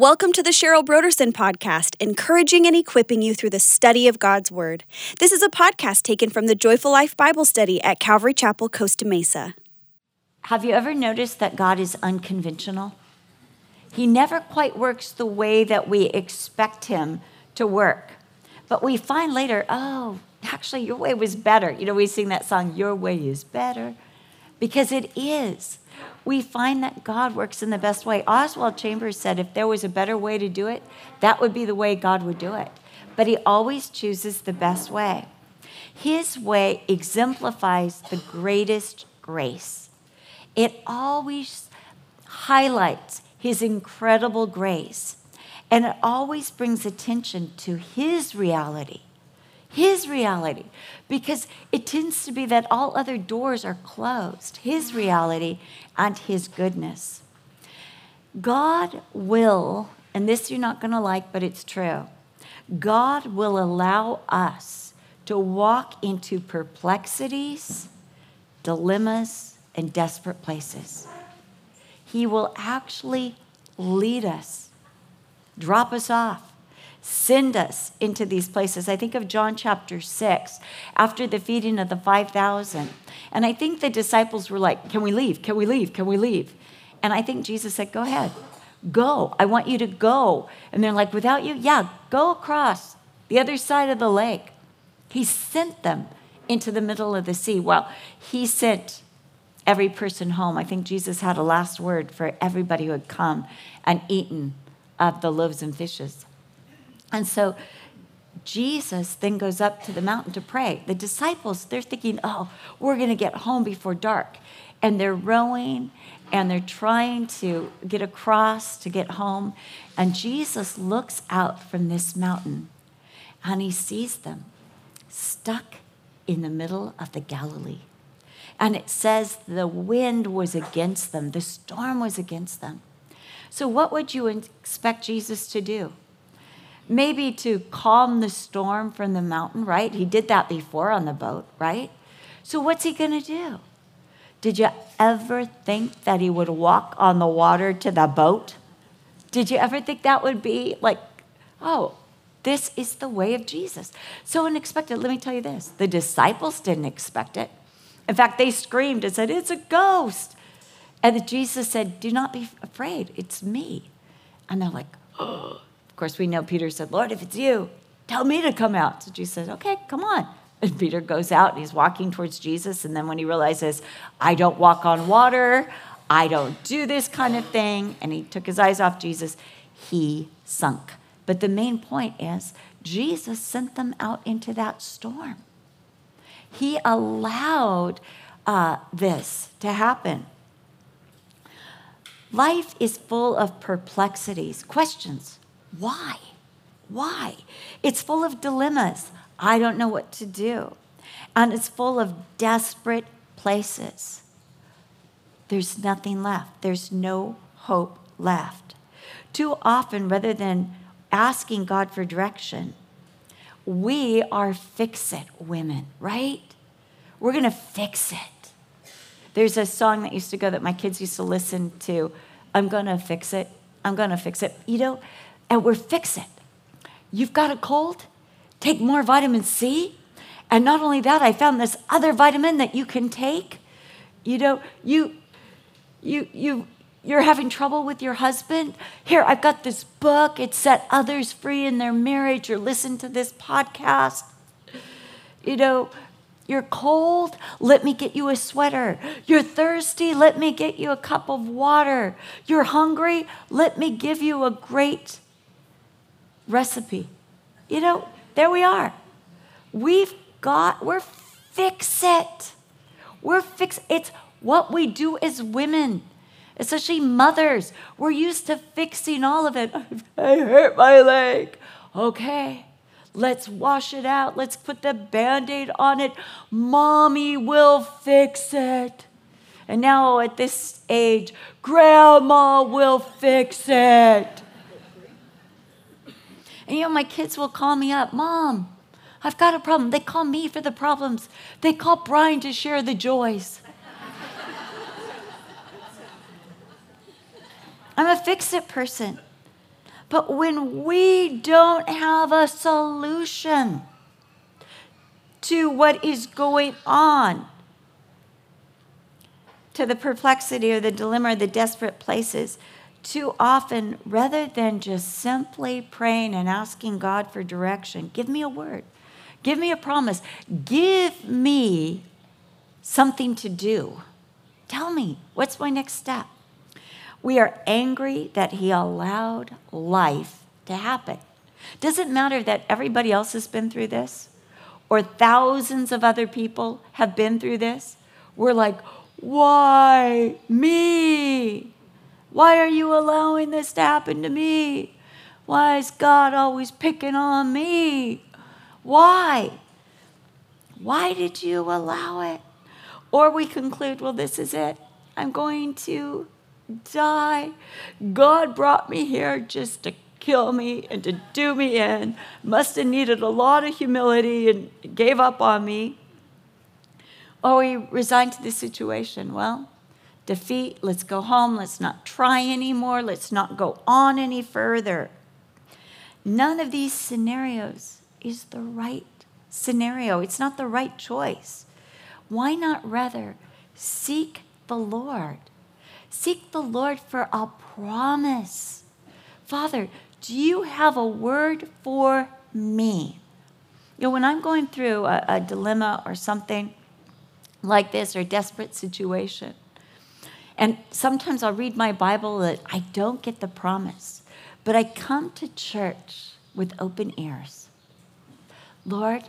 Welcome to the Cheryl Brodersen podcast, encouraging and equipping you through the study of God's Word. This is a podcast taken from the Joyful Life Bible Study at Calvary Chapel, Costa Mesa. Have you ever noticed that God is unconventional? He never quite works the way that we expect Him to work. But we find later, oh, actually, your way was better. You know, we sing that song, Your Way is Better, because it is we find that God works in the best way. Oswald Chambers said if there was a better way to do it, that would be the way God would do it. But he always chooses the best way. His way exemplifies the greatest grace. It always highlights his incredible grace, and it always brings attention to his reality his reality, because it tends to be that all other doors are closed. His reality and His goodness. God will, and this you're not going to like, but it's true. God will allow us to walk into perplexities, dilemmas, and desperate places. He will actually lead us, drop us off, send us into these places. I think of John chapter 6, after the feeding of the 5,000. And I think the disciples were like, Can we leave? Can we leave? Can we leave? And I think Jesus said, Go ahead, go. I want you to go. And they're like, Without you? Yeah, go across the other side of the lake. He sent them into the middle of the sea. Well, he sent every person home. I think Jesus had a last word for everybody who had come and eaten of the loaves and fishes. And so Jesus then goes up to the mountain to pray. The disciples, they're thinking, oh, we're going to get home before dark. And they're rowing and they're trying to get across to get home. And Jesus looks out from this mountain and he sees them stuck in the middle of the Galilee. And it says the wind was against them, the storm was against them. So, what would you expect Jesus to do? Maybe to calm the storm from the mountain, right? He did that before on the boat, right? So what's he going to do? Did you ever think that he would walk on the water to the boat? Did you ever think that would be like, oh, this is the way of Jesus? So unexpected. Let me tell you this the disciples didn't expect it. In fact, they screamed and said, It's a ghost. And Jesus said, Do not be afraid, it's me. And they're like, Oh, course, we know Peter said, Lord, if it's you, tell me to come out. So Jesus says, Okay, come on. And Peter goes out and he's walking towards Jesus. And then when he realizes, I don't walk on water, I don't do this kind of thing, and he took his eyes off Jesus, he sunk. But the main point is, Jesus sent them out into that storm. He allowed uh, this to happen. Life is full of perplexities, questions. Why? Why? It's full of dilemmas. I don't know what to do. And it's full of desperate places. There's nothing left, there's no hope left. Too often, rather than asking God for direction, we are fix it women, right? We're going to fix it. There's a song that used to go that my kids used to listen to I'm going to fix it. I'm going to fix it. You know, and we're fix it. You've got a cold? Take more vitamin C. And not only that, I found this other vitamin that you can take. You know, you you you you're having trouble with your husband. Here, I've got this book. It set others free in their marriage, or listen to this podcast. You know, you're cold, let me get you a sweater. You're thirsty, let me get you a cup of water. You're hungry, let me give you a great recipe. You know, there we are. We've got, we're fix it. We're fix it's what we do as women, especially mothers. We're used to fixing all of it. I hurt my leg. Okay, let's wash it out. Let's put the band aid on it. Mommy will fix it. And now at this age, Grandma will fix it. And you know, my kids will call me up, Mom, I've got a problem. They call me for the problems, they call Brian to share the joys. I'm a fix it person. But when we don't have a solution to what is going on, to the perplexity or the dilemma or the desperate places, too often, rather than just simply praying and asking God for direction, give me a word, give me a promise, give me something to do. Tell me, what's my next step? We are angry that He allowed life to happen. Does it matter that everybody else has been through this or thousands of other people have been through this. We're like, why me? Why are you allowing this to happen to me? Why is God always picking on me? Why? Why did you allow it? Or we conclude, well, this is it. I'm going to die. God brought me here just to kill me and to do me in. Must have needed a lot of humility and gave up on me. Or we resigned to the situation. Well, defeat, let's go home, let's not try anymore, let's not go on any further. None of these scenarios is the right scenario, it's not the right choice. Why not rather seek the Lord? Seek the Lord for a promise. Father, do you have a word for me? You know, when I'm going through a, a dilemma or something like this or a desperate situation, and sometimes I'll read my Bible that I don't get the promise, but I come to church with open ears. Lord,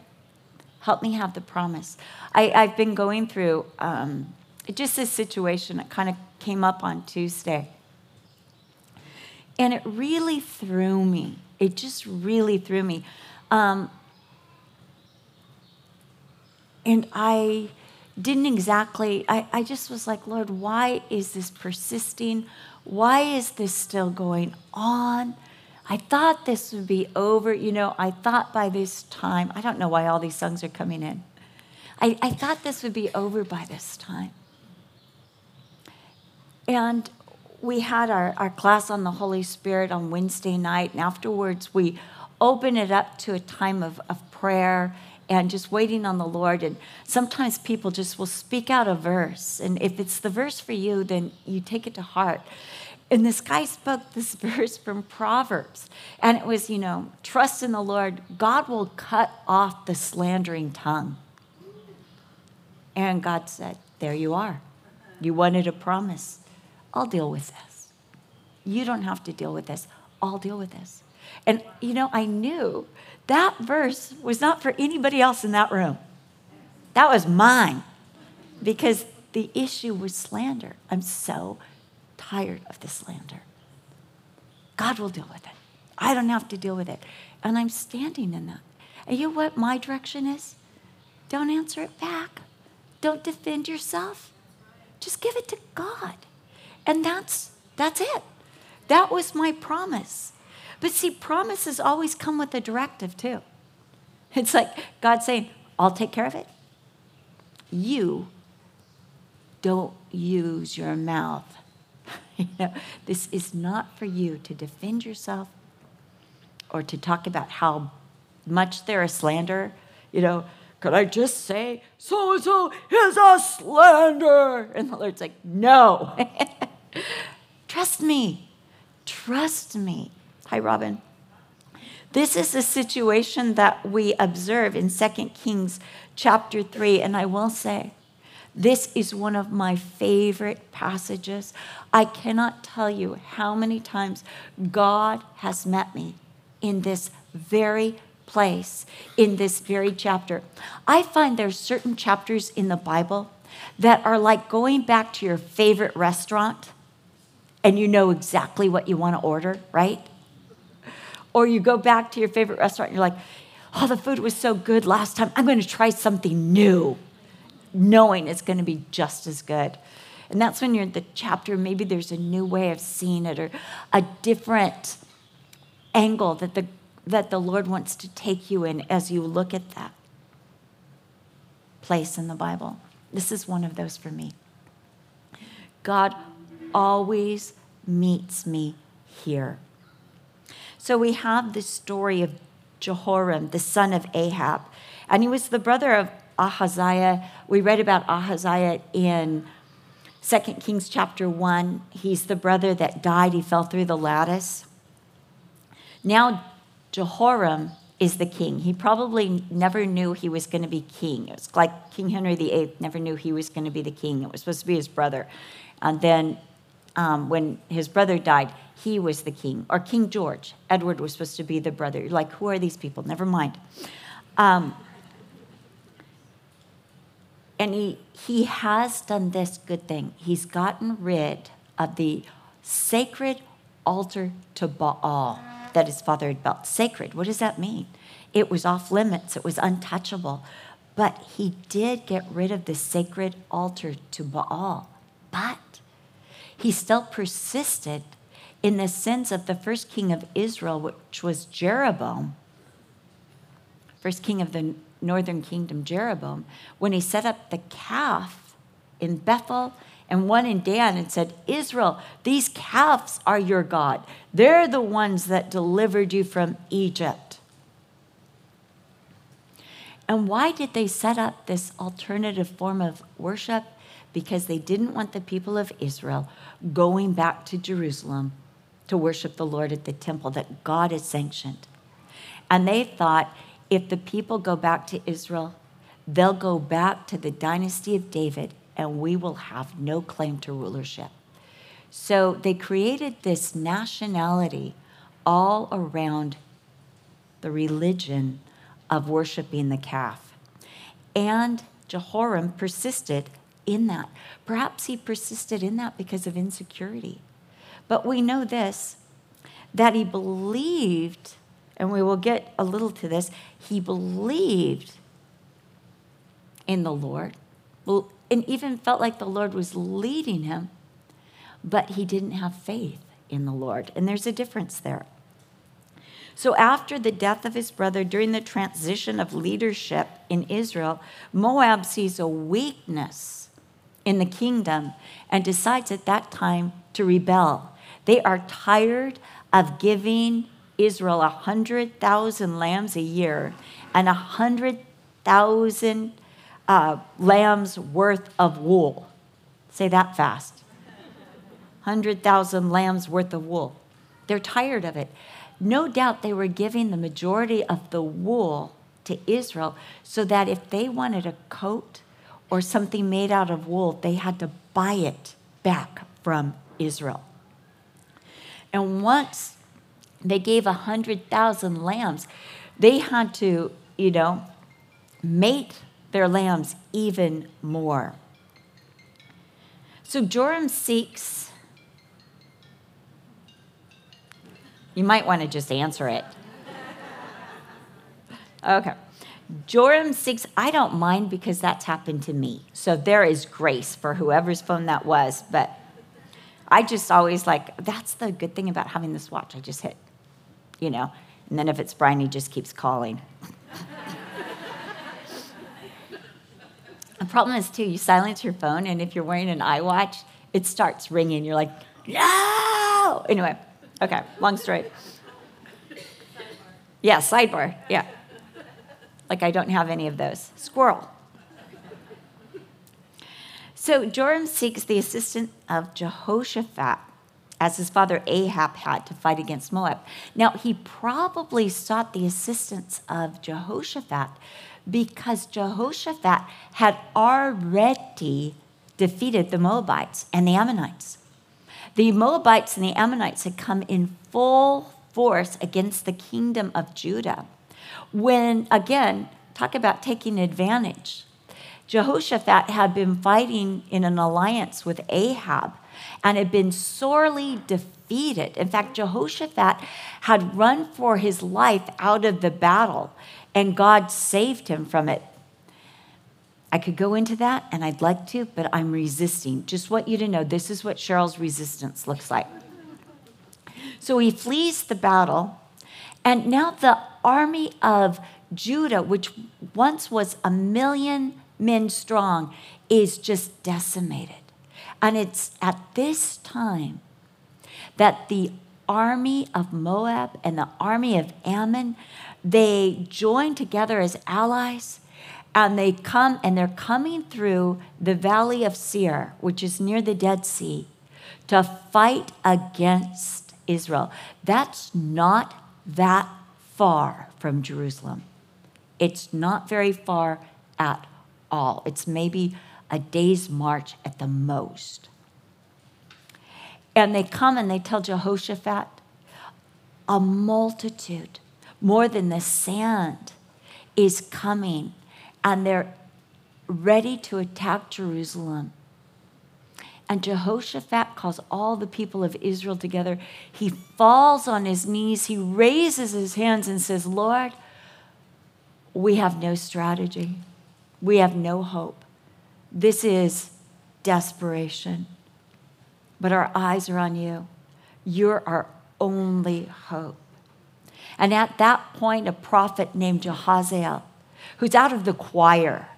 help me have the promise. I, have been going through um, just this situation that kind of came up on Tuesday. And it really threw me. It just really threw me. Um, and I didn't exactly, I, I just was like, Lord, why is this persisting? Why is this still going on? I thought this would be over. You know, I thought by this time, I don't know why all these songs are coming in. I, I thought this would be over by this time. And we had our, our class on the Holy Spirit on Wednesday night, and afterwards we open it up to a time of, of prayer and just waiting on the Lord. And sometimes people just will speak out a verse. And if it's the verse for you, then you take it to heart. And this guy spoke this verse from Proverbs. And it was, you know, trust in the Lord. God will cut off the slandering tongue. And God said, There you are. You wanted a promise. I'll deal with this. You don't have to deal with this. I'll deal with this. And, you know, I knew that verse was not for anybody else in that room. That was mine because the issue was slander. I'm so tired of the slander. God will deal with it. I don't have to deal with it. And I'm standing in that. And you know what my direction is? Don't answer it back. Don't defend yourself. Just give it to God. And that's that's it. That was my promise. But see, promises always come with a directive too. It's like God saying, I'll take care of it. You don't use your mouth. you know, this is not for you to defend yourself or to talk about how much they're a slander. You know, could I just say, so and so is a slander? And the Lord's like, no. Trust me. Trust me. Hi, Robin. This is a situation that we observe in 2 Kings chapter 3, and I will say, this is one of my favorite passages. I cannot tell you how many times God has met me in this very place, in this very chapter. I find there's certain chapters in the Bible that are like going back to your favorite restaurant and you know exactly what you want to order, right? Or you go back to your favorite restaurant and you're like, oh, the food was so good last time. I'm going to try something new, knowing it's going to be just as good. And that's when you're in the chapter, maybe there's a new way of seeing it or a different angle that the, that the Lord wants to take you in as you look at that place in the Bible. This is one of those for me. God always meets me here. So we have the story of Jehoram, the son of Ahab, and he was the brother of Ahaziah. We read about Ahaziah in 2 Kings chapter 1. He's the brother that died, he fell through the lattice. Now, Jehoram is the king. He probably never knew he was going to be king. It was like King Henry VIII never knew he was going to be the king. It was supposed to be his brother. And then um, when his brother died, he was the king. Or King George. Edward was supposed to be the brother. You're Like, who are these people? Never mind. Um, and he, he has done this good thing. He's gotten rid of the sacred altar to Baal that his father had built. Sacred, what does that mean? It was off limits, it was untouchable. But he did get rid of the sacred altar to Baal. But he still persisted in the sense of the first king of Israel, which was Jeroboam, first king of the northern kingdom, Jeroboam, when he set up the calf in Bethel and one in Dan and said, Israel, these calves are your God. They're the ones that delivered you from Egypt. And why did they set up this alternative form of worship? Because they didn't want the people of Israel going back to Jerusalem to worship the Lord at the temple that God has sanctioned. And they thought if the people go back to Israel, they'll go back to the dynasty of David and we will have no claim to rulership. So they created this nationality all around the religion of worshiping the calf. And Jehoram persisted in that. Perhaps he persisted in that because of insecurity. But we know this that he believed, and we will get a little to this, he believed in the Lord and even felt like the Lord was leading him, but he didn't have faith in the Lord. And there's a difference there. So, after the death of his brother, during the transition of leadership in Israel, Moab sees a weakness in the kingdom and decides at that time to rebel. They are tired of giving Israel a 100,000 lambs a year and a 100,000 uh, lambs worth of wool. Say that fast. 100,000 lambs worth of wool. They're tired of it. No doubt they were giving the majority of the wool to Israel so that if they wanted a coat or something made out of wool, they had to buy it back from Israel. And once they gave 100,000 lambs, they had to, you know, mate their lambs even more. So Joram seeks, you might want to just answer it. Okay. Joram seeks, I don't mind because that's happened to me. So there is grace for whoever's phone that was. But I just always like, that's the good thing about having this watch. I just hit, you know. And then if it's Brian, he just keeps calling. The problem is, too, you silence your phone, and if you're wearing an iWatch, it starts ringing. You're like, no! Anyway, okay, long story. Yeah, sidebar, yeah. Like I don't have any of those. Squirrel. So Joram seeks the assistance of Jehoshaphat, as his father Ahab had to fight against Moab. Now, he probably sought the assistance of Jehoshaphat because Jehoshaphat had already defeated the Moabites and the Ammonites. The Moabites and the Ammonites had come in full force against the kingdom of Judah. When, again, talk about taking advantage. Jehoshaphat had been fighting in an alliance with Ahab and had been sorely defeated. In fact, Jehoshaphat had run for his life out of the battle and God saved him from it. I could go into that and I'd like to, but I'm resisting. Just want you to know this is what Cheryl's resistance looks like. So he flees the battle, and now the army of Judah, which once was a million men strong, is just decimated. And it's at this time that the army of Moab and the army of Ammon, they join together as allies and they come and they're coming through the valley of Seir, which is near the Dead Sea, to fight against Israel. That's not that far from Jerusalem. It's not very far at all. It's maybe a day's march at the most. And they come and they tell Jehoshaphat, a multitude, more than the sand, is coming, and they're ready to attack Jerusalem. And Jehoshaphat calls all the people of Israel together. He falls on his knees, he raises his hands and says, Lord, we have no strategy, we have no hope. This is desperation. But our eyes are on you. You're our only hope. And at that point, a prophet named Jahaziel, who's out of the choir,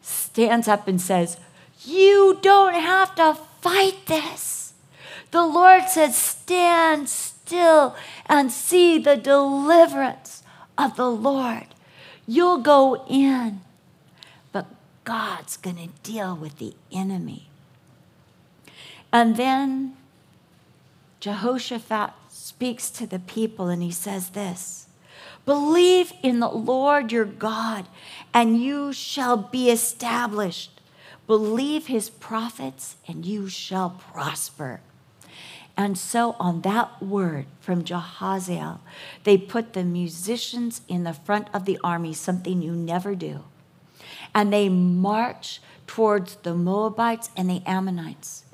stands up and says, You don't have to fight this. The Lord says, Stand still and see the deliverance of the Lord. You'll go in, God's going to deal with the enemy. And then Jehoshaphat speaks to the people and he says this Believe in the Lord your God, and you shall be established. Believe his prophets, and you shall prosper. And so, on that word from Jahaziel, they put the musicians in the front of the army, something you never do. And they march towards the Moabites and the Ammonites.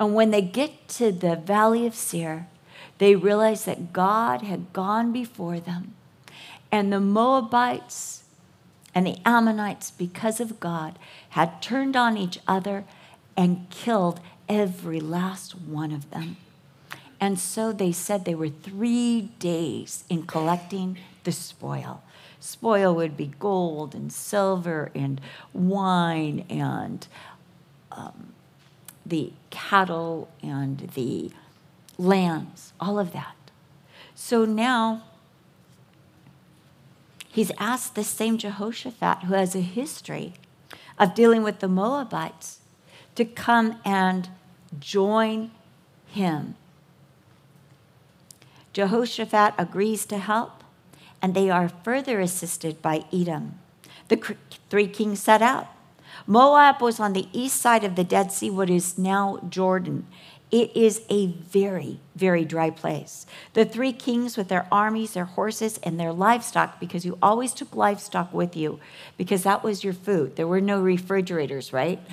And when they get to the valley of Seir, they realize that God had gone before them. And the Moabites and the Ammonites, because of God, had turned on each other and killed every last one of them. And so they said they were three days in collecting the spoil. Spoil would be gold and silver and wine and um, the cattle and the lambs, all of that. So now he's asked this same Jehoshaphat, who has a history of dealing with the Moabites, to come and join him. Jehoshaphat agrees to help, and they are further assisted by Edom. The three kings set out. Moab was on the east side of the Dead Sea, what is now Jordan. It is a very, very dry place. The three kings with their armies, their horses, and their livestock, because you always took livestock with you, because that was your food. There were no refrigerators, right?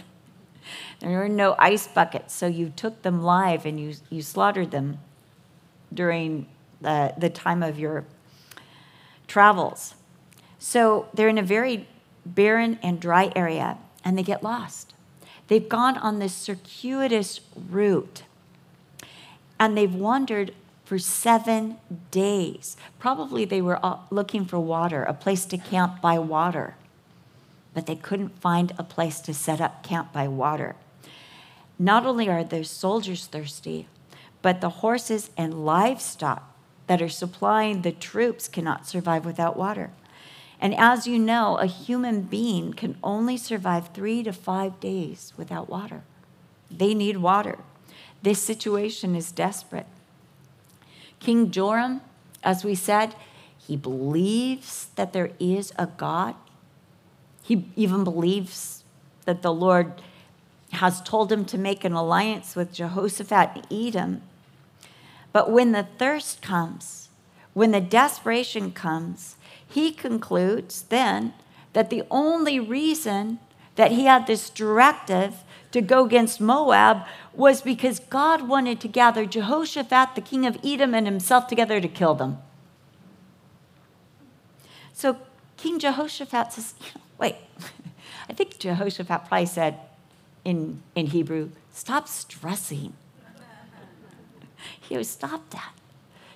There were no ice buckets, so you took them live and you, you slaughtered them during the, the time of your travels. So they're in a very barren and dry area and they get lost. They've gone on this circuitous route and they've wandered for seven days. Probably they were uh, looking for water, a place to camp by water, but they couldn't find a place to set up camp by water. Not only are their soldiers thirsty, but the horses and livestock that are supplying the troops cannot survive without water. And as you know, a human being can only survive three to five days without water. They need water. This situation is desperate. King Joram, as we said, he believes that there is a God. He even believes that the Lord has told him to make an alliance with Jehoshaphat and Edom. But when the thirst comes, when the desperation comes, he concludes then that the only reason that he had this directive to go against Moab was because God wanted to gather Jehoshaphat, the king of Edom, and himself together to kill them. So King Jehoshaphat says, wait, I think Jehoshaphat probably said in, in Hebrew, stop stressing. He goes, stop that.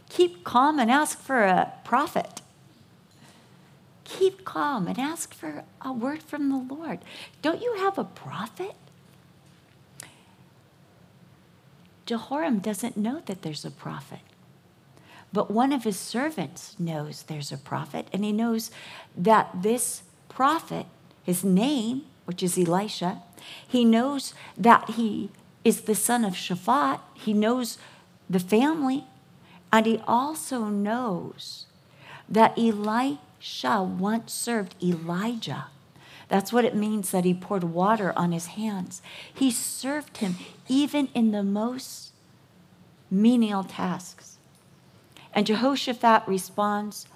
Keep calm and ask for a prophet keep calm and ask for a word from the Lord. Don't you have a prophet? Jehoram doesn't know that there's a prophet. But one of his servants knows there's a prophet, and he knows that this prophet, his name, which is Elisha, he knows that he is the son of Shaphat. He knows family, and he also knows that Elisha once served Elijah. That's what it means that he poured water on his hands. He served him even in the most menial tasks. And Jehoshaphat responds,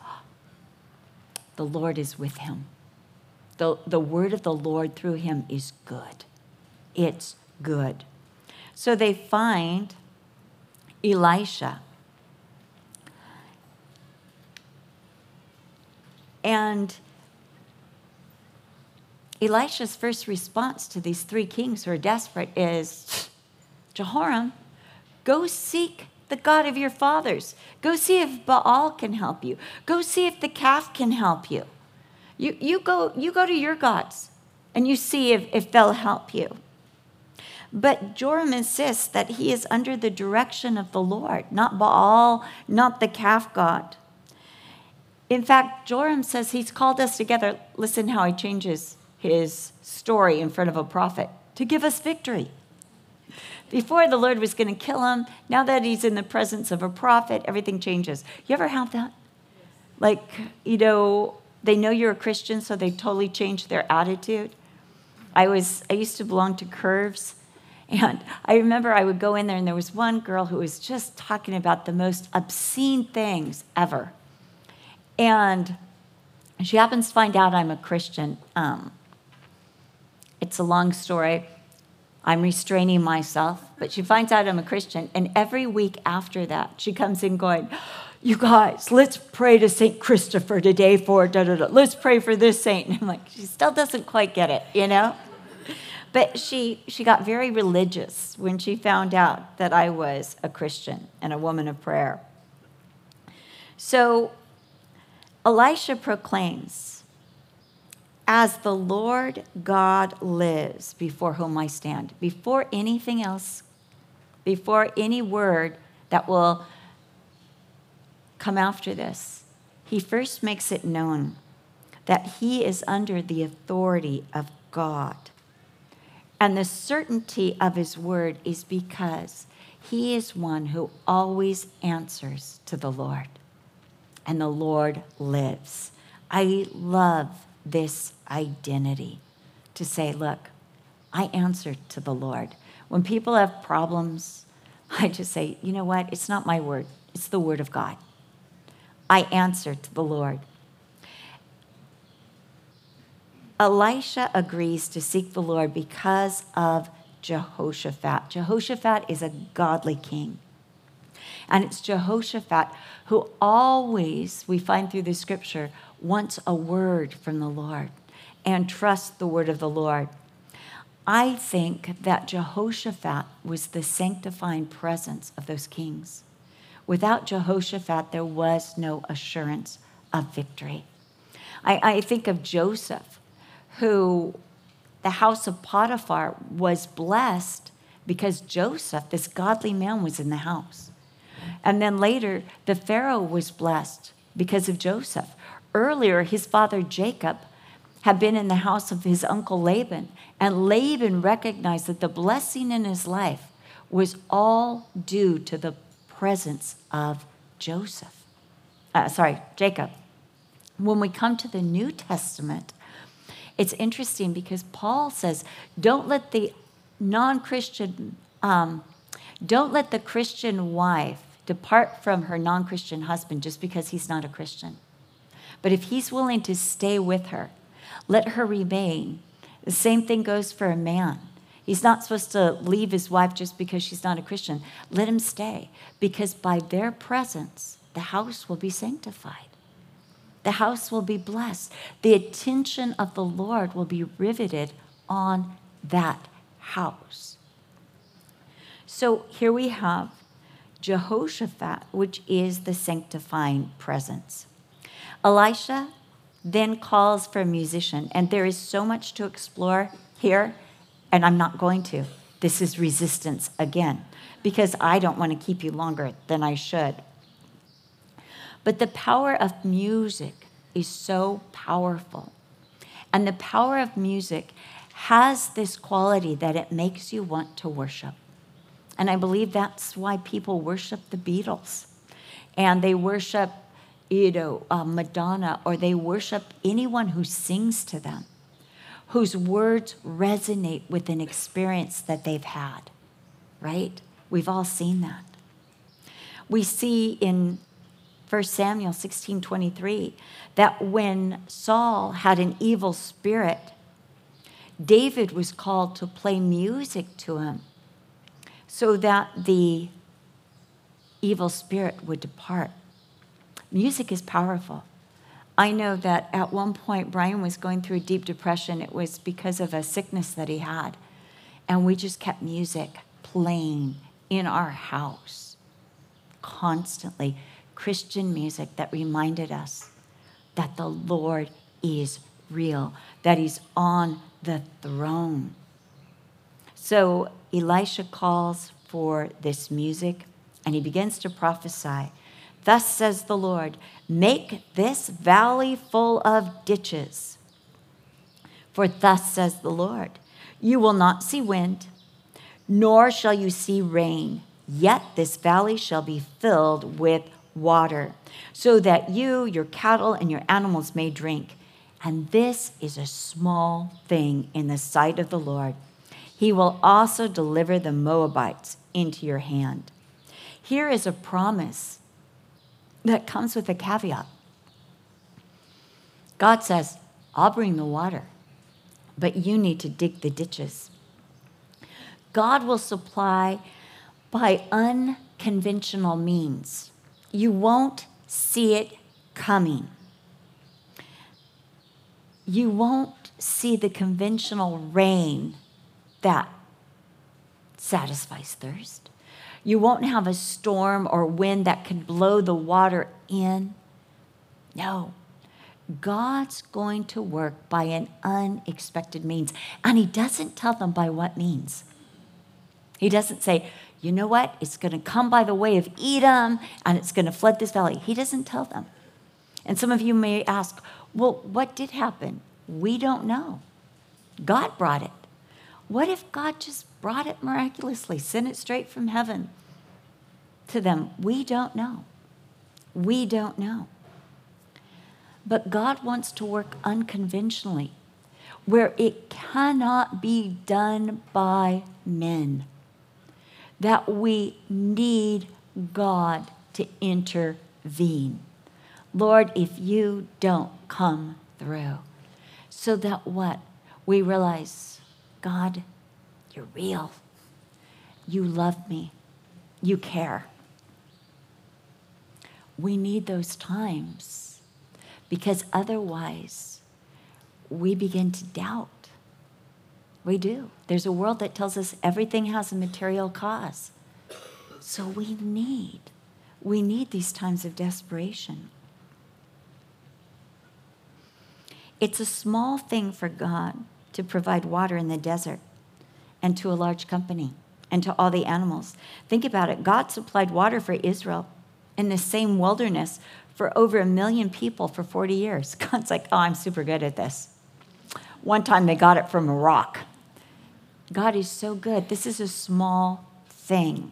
The Lord is with him. The, the word of the Lord through him is good. It's good. So they find Elisha. And Elisha's first response to these three kings who are desperate is Jehoram, go seek the God of your fathers. Go see if Baal can help you. Go see if the calf can help you. You, you, go, you go to your gods and you see if, if they'll help you. But Joram insists that he is under the direction of the Lord, not Baal, not the calf god. In fact, Joram says he's called us together. Listen how he changes his story in front of a prophet to give us victory. Before the Lord was going to kill him, now that he's in the presence of a prophet, everything changes. You ever have that? Like, you know, they know you're a Christian, so they totally change their attitude. I was I used to belong to Curves, and I remember I would go in there, and there was one girl who was just talking about the most obscene things ever. And she happens to find out I'm a Christian. Um, it's a long story. I'm restraining myself, but she finds out I'm a Christian. And every week after that, she comes in going, You guys, let's pray to St. Christopher today for da da da. Let's pray for this saint. And I'm like, She still doesn't quite get it, you know? But she, she got very religious when she found out that I was a Christian and a woman of prayer. So Elisha proclaims, As the Lord God lives before whom I stand, before anything else, before any word that will come after this, he first makes it known that he is under the authority of God. And the certainty of his word is because he is one who always answers to the Lord. And the Lord lives. I love this identity to say, look, I answer to the Lord. When people have problems, I just say, you know what? It's not my word, it's the word of God. I answer to the Lord. Elisha agrees to seek the Lord because of Jehoshaphat. Jehoshaphat is a godly king. And it's Jehoshaphat who always, we find through the scripture, wants a word from the Lord and trusts the word of the Lord. I think that Jehoshaphat was the sanctifying presence of those kings. Without Jehoshaphat, there was no assurance of victory. I, I think of Joseph who the house of Potiphar was blessed because Joseph, this godly man, was in the house. And then later, the Pharaoh was blessed because of Joseph. Earlier, his father Jacob had been in the house of his uncle Laban, and Laban recognized that the blessing in his life was all due to the presence of Joseph. Uh, sorry, Jacob. When we come to the New Testament, it's interesting because Paul says, don't let the non Christian, um, don't let the Christian wife depart from her non Christian husband just because he's not a Christian. But if he's willing to stay with her, let her remain. The same thing goes for a man. He's not supposed to leave his wife just because she's not a Christian. Let him stay because by their presence, the house will be sanctified. The house will be blessed. The attention of the Lord will be riveted on that house. So here we have Jehoshaphat, which is the sanctifying presence. Elisha then calls for a musician, and there is so much to explore here, and I'm not going to. This is resistance again, because I don't want to keep you longer than I should. But the power of music is so powerful. And the power of music has this quality that it makes you want to worship. And I believe that's why people worship the Beatles. And they worship, you know, uh, Madonna, or they worship anyone who sings to them, whose words resonate with an experience that they've had, right? We've all seen that. We see in 1 Samuel 16 23 that when Saul had an evil spirit, David was called to play music to him so that the evil spirit would depart. Music is powerful. I know that at one point Brian was going through a deep depression. It was because of a sickness that he had. And we just kept music playing in our house constantly. Christian music that reminded us that the Lord is real, that He's on the throne. So Elisha calls for this music and he begins to prophesy. Thus says the Lord, make this valley full of ditches. For thus says the Lord, you will not see wind, nor shall you see rain, yet this valley shall be filled with water, so that you, your cattle, and your animals may drink. And this is a small thing in the sight of the Lord. He will also deliver the Moabites into your hand. Here is a promise that comes with a caveat. God says, I'll bring the water, but you need to dig the ditches. God will supply by unconventional means you won't see it coming. You won't see the conventional rain that satisfies thirst. You won't have a storm or wind that can blow the water in. No. God's going to work by an unexpected means. And He doesn't tell them by what means. He doesn't say, you know what? It's going to come by the way of Edom and it's going to flood this valley. He doesn't tell them. And some of you may ask, well, what did happen? We don't know. God brought it. What if God just brought it miraculously, sent it straight from heaven to them? We don't know. We don't know. But God wants to work unconventionally, where it cannot be done by men that we need God to intervene. Lord, if you don't come through, so that what? We realize, God, you're real. You love me. You care. We need those times because otherwise we begin to doubt we do. There's a world that tells us everything has a material cause. So we need, we need these times of desperation. It's a small thing for God to provide water in the desert and to a large company and to all the animals. Think about it God supplied water for Israel in the same wilderness for over a million people for 40 years. God's like, oh, I'm super good at this. One time they got it from a rock. God is so good. This is a small thing.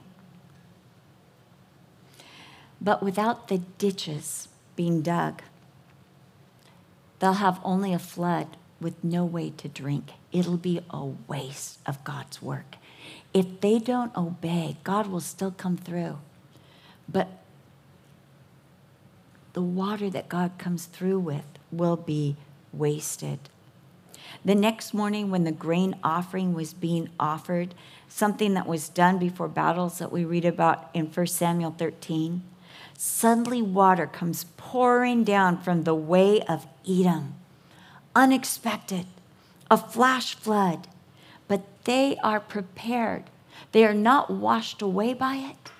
But without the ditches being dug, they'll have only a flood with no way to drink. It'll be a waste of God's work. If they don't obey, God will still come through. But the water that God comes through with will be wasted. The next morning, when the grain offering was being offered, something that was done before battles that we read about in 1 Samuel 13, suddenly water comes pouring down from the way of Edom. Unexpected, a flash flood, but they are prepared. They are not washed away by it,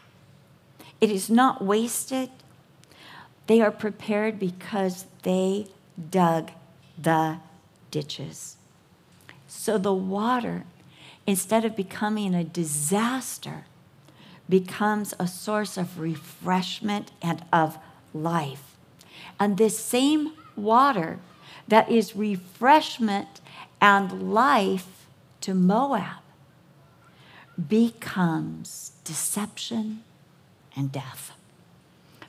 it is not wasted. They are prepared because they dug the ditches. So the water, instead of becoming a disaster, becomes a source of refreshment and of life. And this same water that is refreshment and life to Moab becomes deception and death.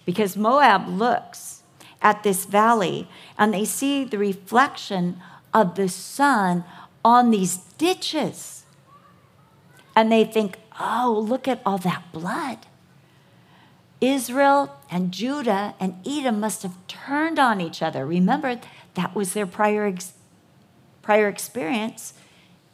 Because Moab looks at this valley and they see the reflection of the sun on these ditches. And they think, oh, look at all that blood. Israel and Judah and Edom must have turned on each other. Remember, that was their prior, ex- prior experience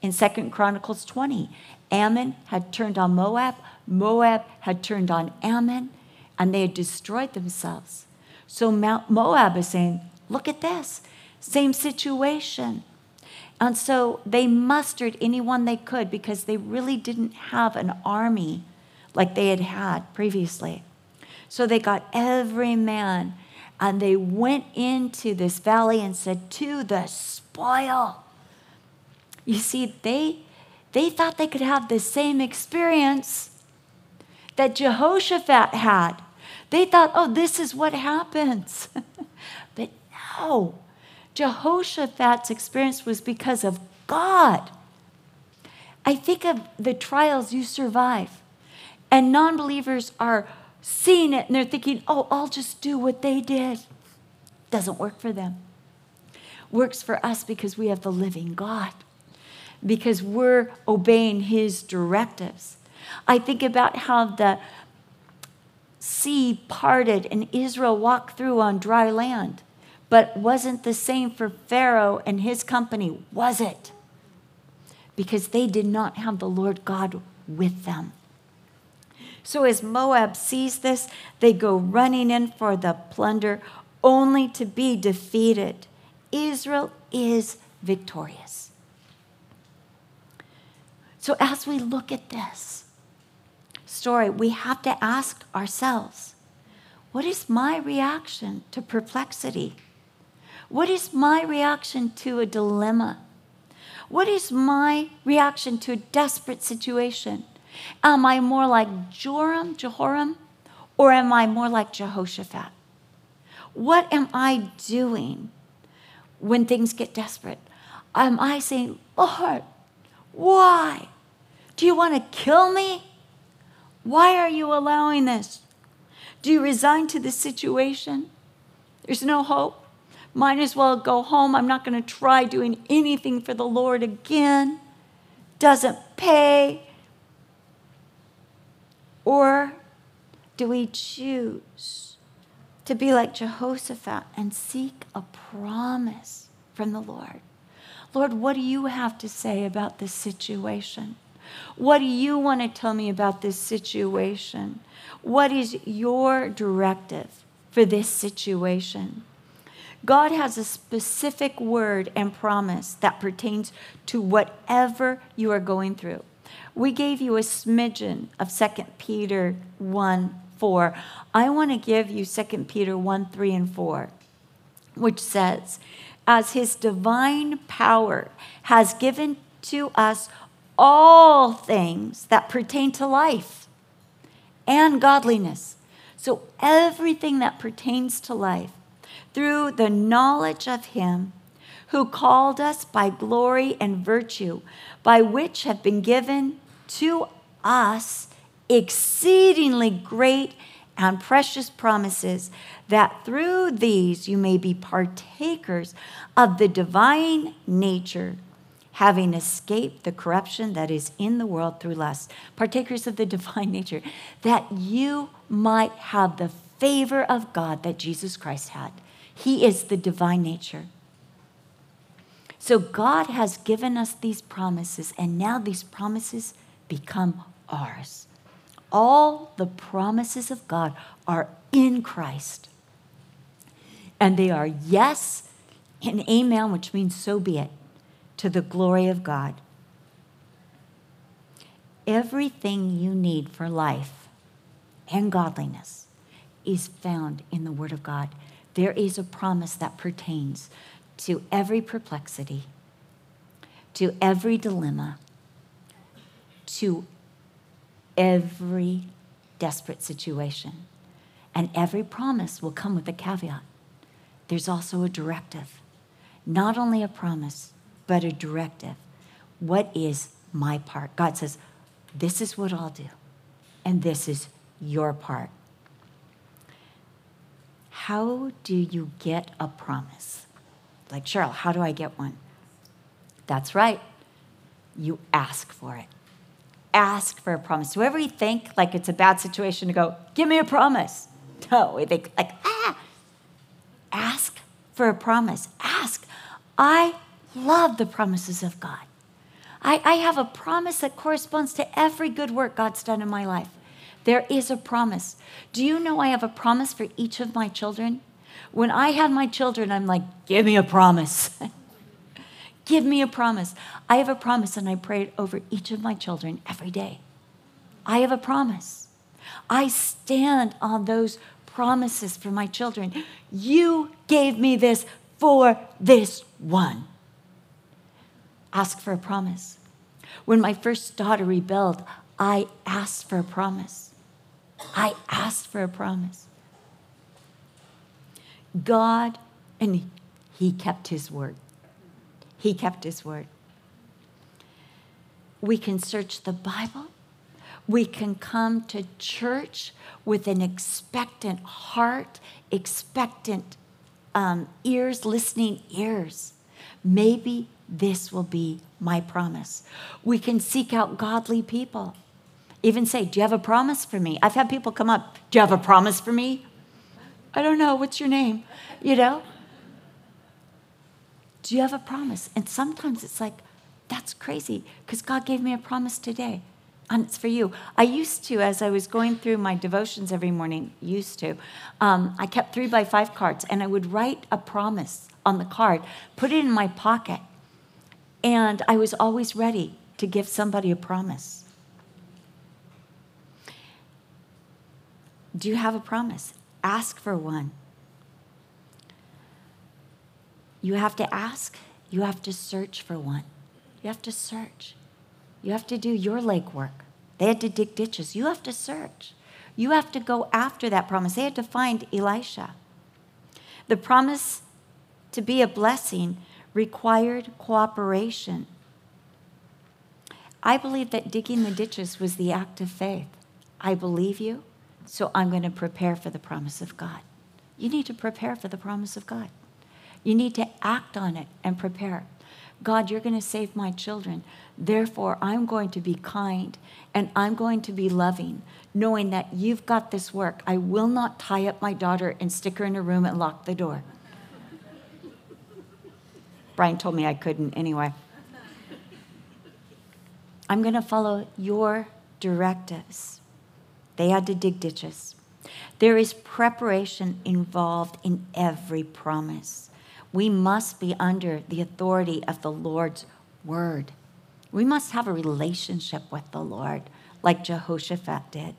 in Second Chronicles 20. Ammon had turned on Moab, Moab had turned on Ammon, and they had destroyed themselves. So Mount Moab is saying, Look at this, same situation. And so they mustered anyone they could because they really didn't have an army like they had had previously. So they got every man and they went into this valley and said, To the spoil. You see, they, they thought they could have the same experience that Jehoshaphat had. They thought, oh, this is what happens. but no, Jehoshaphat's experience was because of God. I think of the trials you survive, and non believers are seeing it and they're thinking, oh, I'll just do what they did. Doesn't work for them. Works for us because we have the living God, because we're obeying His directives. I think about how the sea parted and Israel walked through on dry land, but wasn't the same for Pharaoh and his company, was it? Because they did not have the Lord God with them. So as Moab sees this, they go running in for the plunder, only to be defeated. Israel is victorious. So as we look at this, story, we have to ask ourselves what is my reaction to perplexity? What is my reaction to a dilemma? What is my reaction to a desperate situation? Am I more like Joram, Jehoram, or am I more like Jehoshaphat? What am I doing when things get desperate? Am I saying, Lord, why? Do you want to kill me? Why are you allowing this? Do you resign to the situation? There's no hope. Might as well go home. I'm not going to try doing anything for the Lord again. Doesn't pay. Or do we choose to be like Jehoshaphat and seek a promise from the Lord? Lord, what do you have to say about this situation? What do you want to tell me about this situation? What is your directive for this situation? God has a specific word and promise that pertains to whatever you are going through. We gave you a smidgen of 2 Peter 1 4. I want to give you 2 Peter 1 3 and 4, which says, As his divine power has given to us all things that pertain to life and godliness. So, everything that pertains to life, through the knowledge of Him who called us by glory and virtue, by which have been given to us exceedingly great and precious promises, that through these you may be partakers of the divine nature having escaped the corruption that is in the world through lust, partakers of the divine nature, that you might have the favor of God that Jesus Christ had. He is the divine nature. So God has given us these promises, and now these promises become ours. All the promises of God are in Christ. And they are yes and amen, which means so be it to the glory of God. Everything you need for life and godliness is found in the Word of God. There is a promise that pertains to every perplexity, to every dilemma, to every desperate situation. And every promise will come with a caveat. There's also a directive. Not only a promise, but a directive. What is my part? God says, This is what I'll do, and this is your part. How do you get a promise? Like, Cheryl, how do I get one? That's right. You ask for it. Ask for a promise. Do ever think like it's a bad situation to go, give me a promise? No, we think like, ah, ask for a promise. Ask. I love the promises of God. I, I have a promise that corresponds to every good work God's done in my life. There is a promise. Do you know I have a promise for each of my children? When I have my children, I'm like, give me a promise. give me a promise. I have a promise, and I pray it over each of my children every day. I have a promise. I stand on those promises for my children. You gave me this for this one. Ask for a promise. When my first daughter rebelled, I asked for a promise. I asked for a promise. God, and He kept His word. He kept His word. We can search the Bible. We can come to church with an expectant heart, expectant um, ears, listening ears. Maybe this will be my promise. We can seek out godly people even say, Do you have a promise for me? I've had people come up, Do you have a promise for me? I don't know. What's your name? You know? Do you have a promise? And sometimes it's like, That's crazy because God gave me a promise today. And it's for you. I used to, as I was going through my devotions every morning, used to, um, I kept three by five cards and I would write a promise on the card, put it in my pocket, and I was always ready to give somebody a promise. Do you have a promise? Ask for one. You have to ask, you have to search for one. You have to search. You have to do your legwork. They had to dig ditches. You have to search. You have to go after that promise. They had to find Elisha. The promise to be a blessing required cooperation. I believe that digging the ditches was the act of faith. I believe you. So I'm going to prepare for the promise of God. You need to prepare for the promise of God. You need to act on it and prepare. God, you're going to save my children. Therefore, I'm going to be kind and I'm going to be loving, knowing that you've got this work. I will not tie up my daughter and stick her in a room and lock the door. Brian told me I couldn't anyway. I'm going to follow your directives. They had to dig ditches. There is preparation involved in every promise. We must be under the authority of the Lord's word. We must have a relationship with the Lord, like Jehoshaphat did.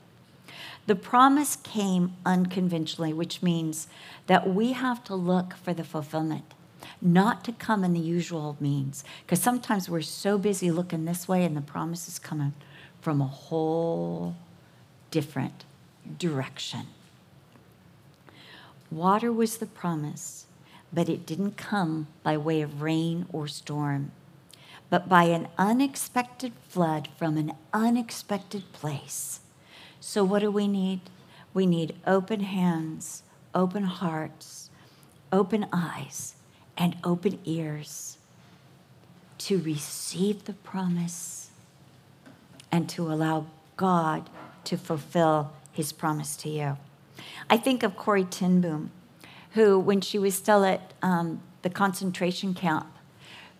The promise came unconventionally, which means that we have to look for the fulfillment, not to come in the usual means. Because sometimes we're so busy looking this way, and the promise is coming from a whole different direction. Water was the promise, but it didn't come by way of rain or storm, but by an unexpected flood from an unexpected place. So, what do we need? We need open hands, open hearts, open eyes, and open ears to receive the promise and to allow God to fulfill his promise to you. I think of Corrie ten Boom, who, when she was still at um, the concentration camp,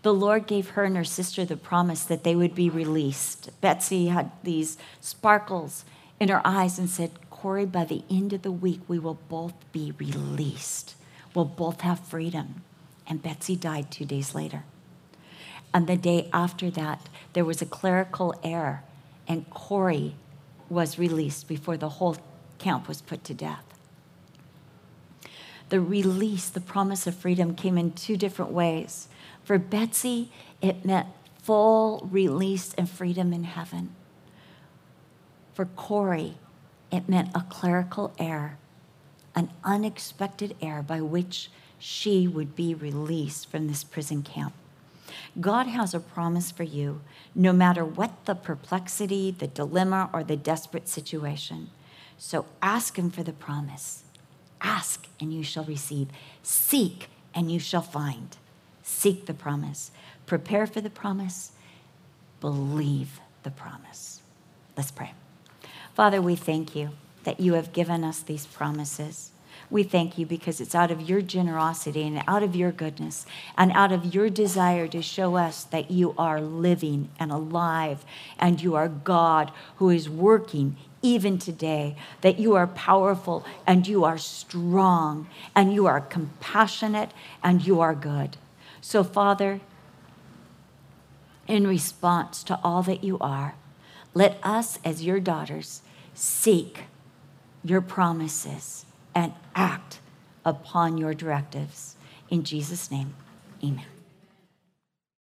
the Lord gave her and her sister the promise that they would be released. Betsy had these sparkles in her eyes and said, Corey, by the end of the week, we will both be released. We'll both have freedom. And Betsy died two days later. And the day after that, there was a clerical error, and Corrie was released before the whole camp was put to death. The release, the promise of freedom, came in two different ways. For Betsy, it meant full release and freedom in heaven. For Corrie, it meant a clerical error an unexpected air by which she would be released from this prison camp. God has a promise for you, no matter what the perplexity, the dilemma, or the desperate situation. So ask Him for the promise. Ask and you shall receive. Seek and you shall find. Seek the promise. Prepare for the promise. Believe the promise. Let's pray. Father, we thank you that you have given us these promises. We thank you because it's out of your generosity and out of your goodness and out of your desire to show us that you are living and alive and you are God who is working even today, that you are powerful and you are strong and you are compassionate and you are good. So, Father, in response to all that you are, let us as your daughters seek your promises and act upon your directives. In Jesus' name, amen.